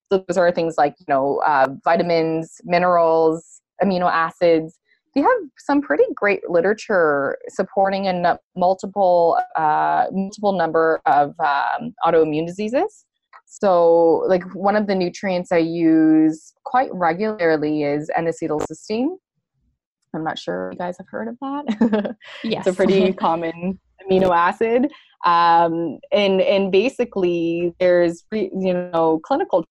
those are things like, you know, uh, vitamins, minerals, amino acids. They have some pretty great literature supporting a multiple, uh, multiple number of um, autoimmune diseases. So, like one of the nutrients I use quite regularly is N-acetylcysteine. I'm not sure if you guys have heard of that. yes *laughs* it's a pretty *laughs* common amino acid. Um, and and basically, there's you know clinical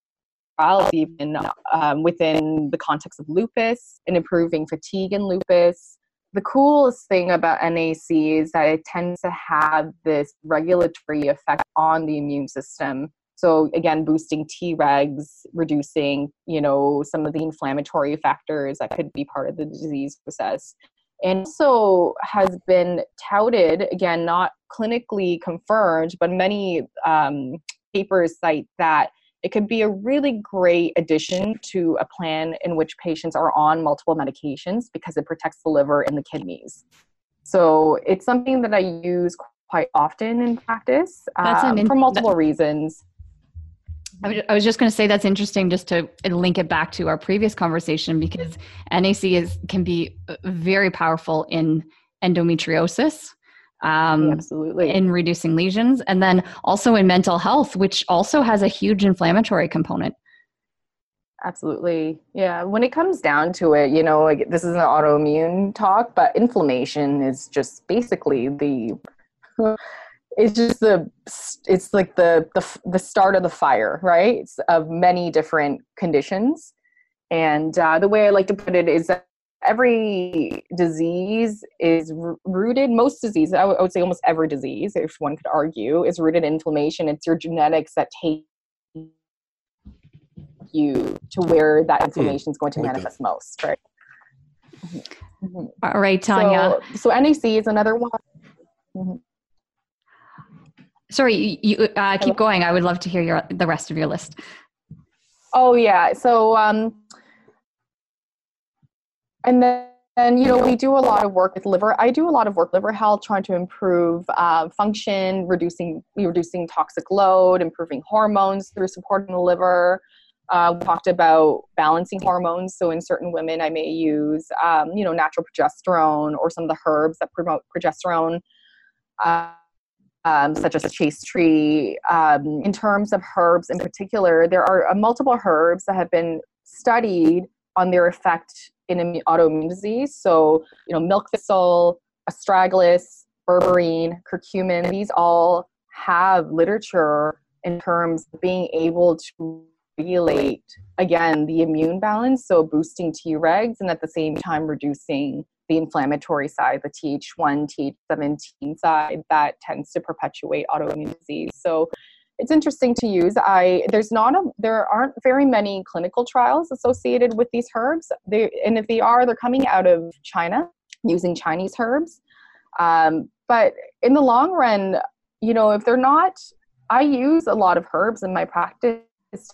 even um, within the context of lupus and improving fatigue in lupus. The coolest thing about NAC is that it tends to have this regulatory effect on the immune system. So again, boosting Tregs, reducing you know some of the inflammatory factors that could be part of the disease process and also has been touted again not clinically confirmed but many um, papers cite that it could be a really great addition to a plan in which patients are on multiple medications because it protects the liver and the kidneys. So it's something that i use quite often in practice um, in- for multiple reasons. I was- just going to say that's interesting just to link it back to our previous conversation because NAC is can be uh, very powerful in endometriosis, um, absolutely in reducing lesions, and then also in mental health, which also has a huge inflammatory component. Absolutely. Yeah. When it comes down to it, you know, like this is an autoimmune talk, but inflammation is just basically the *laughs* it's just the it's like the the the start of the fire, right? It's of many different conditions. And uh, the way I like to put it is that every disease is rooted most diseases I would- say almost every disease if one could argue is rooted in inflammation it's your genetics that take you to where that inflammation is going to like manifest most, right? All right, Tanya. So, so NAC is another one. Mhm. Sorry, you, you uh, keep going. I would love to hear your the rest of your list. Oh yeah. So um, and then. And you know we do a lot of work with liver. I do a lot of work liver health, trying to improve uh, function, reducing reducing toxic load, improving hormones through supporting the liver. Uh, we talked about balancing hormones. So in certain women, I may use um, you know natural progesterone or some of the herbs that promote progesterone. Uh, um, such as chaste tree. Um, in terms of herbs in particular, there are uh, multiple herbs that have been studied on their effect in immu- autoimmune disease. So, you know, milk thistle, astragalus, berberine, curcumin, these all have literature in terms of being able to regulate again the immune balance so boosting tregs and at the same time reducing the inflammatory side the th1 th17 side that tends to perpetuate autoimmune disease so it's interesting to use. I there's not a there aren't very many clinical trials associated with these herbs. They and if they are they're coming out of china using chinese herbs. Um, but in the long run you know if they're not I use a lot of herbs in my practice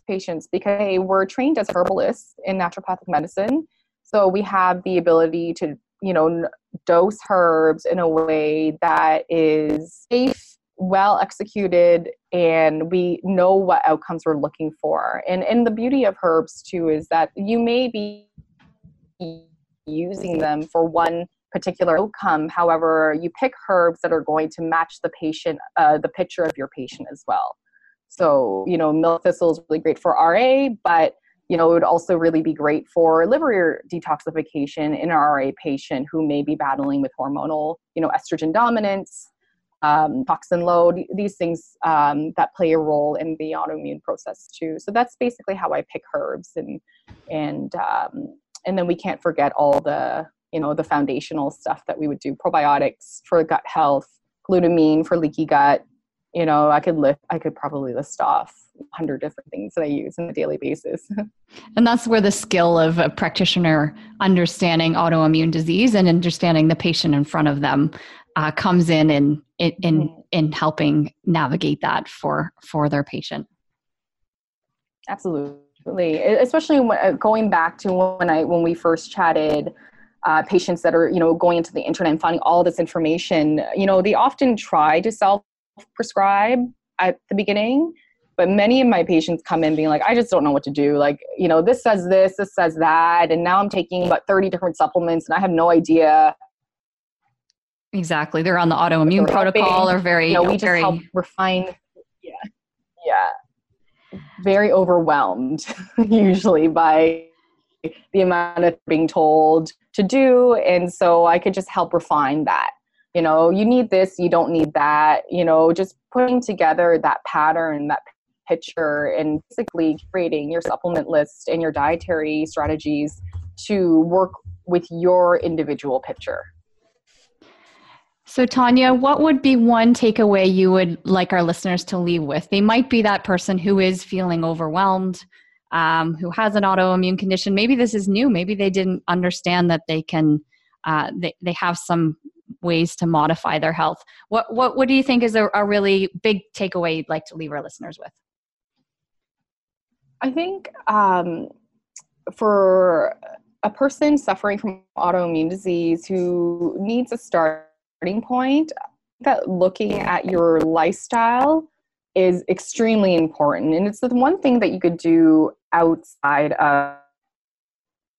patients because hey, we're trained as herbalists in naturopathic medicine. So we have the ability to, you know, dose herbs in a way that is safe, well executed, and we know what outcomes we're looking for. And and the beauty of herbs too is that you may be using them for one particular outcome. However, you pick herbs that are going to match the patient, uh, the picture of your patient as well. So, you know, milk thistle is really great for RA, but you know, it would also really be great for liver detoxification in an RA patient who may be battling with hormonal, you know, estrogen dominance, um, toxin load, these things um, that play a role in the autoimmune process too. So that's basically how I pick herbs, and and um, and then we can't forget all the you know the foundational stuff that we would do probiotics for gut health glutamine for leaky gut you know i could lift i could probably list off 100 different things that i use on a daily basis *laughs* and that's where the skill of a practitioner understanding autoimmune disease and understanding the patient in front of them uh, comes in in in mm-hmm. in helping navigate that for for their patient. Absolutely. Especially when, uh, going back to when i when we first chatted uh, patients that are you know going into the internet and finding all this information you know they often try to self prescribe at the beginning but many of my patients come in being like i just don't know what to do. Like you know this says this this says that and now i'm taking about 30 different supplements and i have no idea exactly. They're on the autoimmune protocol or very you know, we very... just help refine yeah. Yeah. Very overwhelmed *laughs* usually by the amount of being told to do and so i could just help refine that. You know you need this you don't need that. You know just putting together that pattern that picture and basically creating your supplement list and your dietary strategies to work with your individual picture so, Tanya, what would be one takeaway you would like our listeners to leave with? They might be that person who is feeling overwhelmed, um, who has an autoimmune condition. Maybe this is new. Maybe they didn't understand that they can, uh, they, they have some ways to modify their health. What, what, what do you think is a, a really big takeaway you'd like to leave our listeners with? I think um, for a person suffering from autoimmune disease who needs a starting point, that looking at your lifestyle is extremely important. And it's the one thing that you could do outside of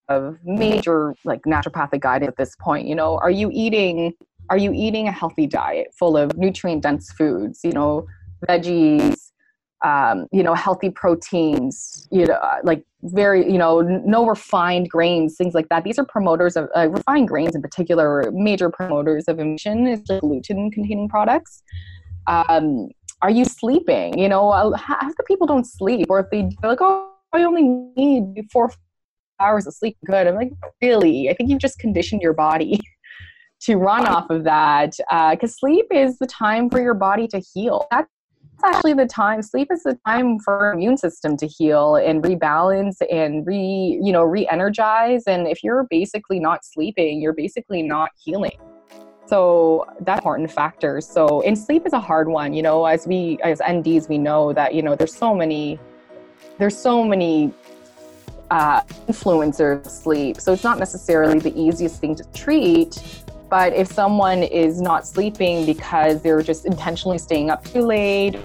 of major like naturopathic guidance at this point you know are you eating are you eating a healthy diet full of nutrient dense foods you know veggies um, you know healthy proteins you know uh, like very you know no refined grains things like that these are promoters of uh, refined grains in particular major promoters of emission is like gluten containing products um, are you sleeping? You know, half the people don't sleep, or if they like, oh, I only need four hours of sleep, good. I'm like, really? I think you've just conditioned your body *laughs* to run off of that because uh, sleep is the time for your body to heal. That's actually the time. Sleep is the time for immune system to heal and rebalance and re, you know, re-energize. And if you're basically not sleeping, you're basically not healing. So that's important factors. So and sleep is a hard one, you know, as we as NDs we know that, you know, there's so many there's so many uh, influencers sleep. So it's not necessarily the easiest thing to treat. But if someone is not sleeping because they're just intentionally staying up too late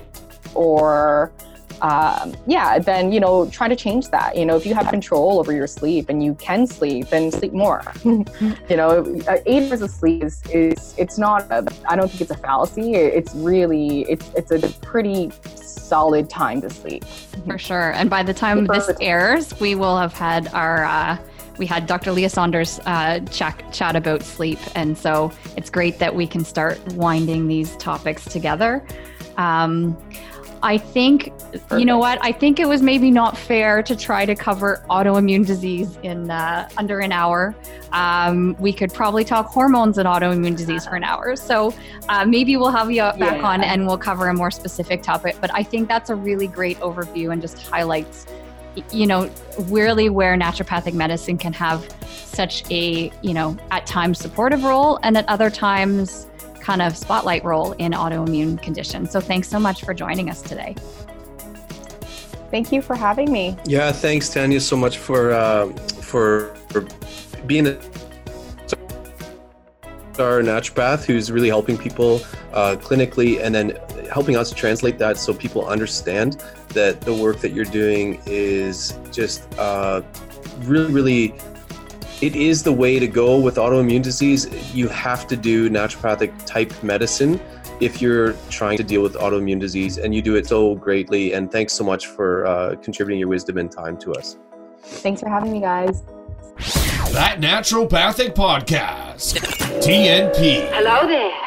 or um, yeah, then you know try to change that. You know, if you have control over your sleep and you can sleep, then sleep more. *laughs* you know, uh, eight hours of sleep is, is it's not. I don't think it's a fallacy. It's really it's it's a pretty solid time to sleep. For sure. And by the time this airs, we will have had our. Uh, we had Dr. Leah Saunders uh, chat, chat about sleep. And so it's great that we can start winding these topics together. Um, I think, Perfect. you know what? I think it was maybe not fair to try to cover autoimmune disease in uh, under an hour. Um, we could probably talk hormones and autoimmune disease for an hour. So uh, maybe we'll have you back yeah. on and we'll cover a more specific topic. But I think that's a really great overview and just highlights, you know, really where naturopathic medicine can have such a, you know, at times supportive role and at other times kind of spotlight role in autoimmune conditions. So thanks so much for joining us today. Thank you for having me. Yeah, thanks Tanya so much for uh, for, for being a our naturopath who's really helping people uh, clinically and then helping us translate that so people understand that the work that you're doing is just uh, really really it is the way to go with autoimmune disease. You have to do naturopathic type medicine if you're trying to deal with autoimmune disease, and you do it so greatly. And thanks so much for uh, contributing your wisdom and time to us. Thanks for having me, guys. That Naturopathic Podcast, TNP. Hello there.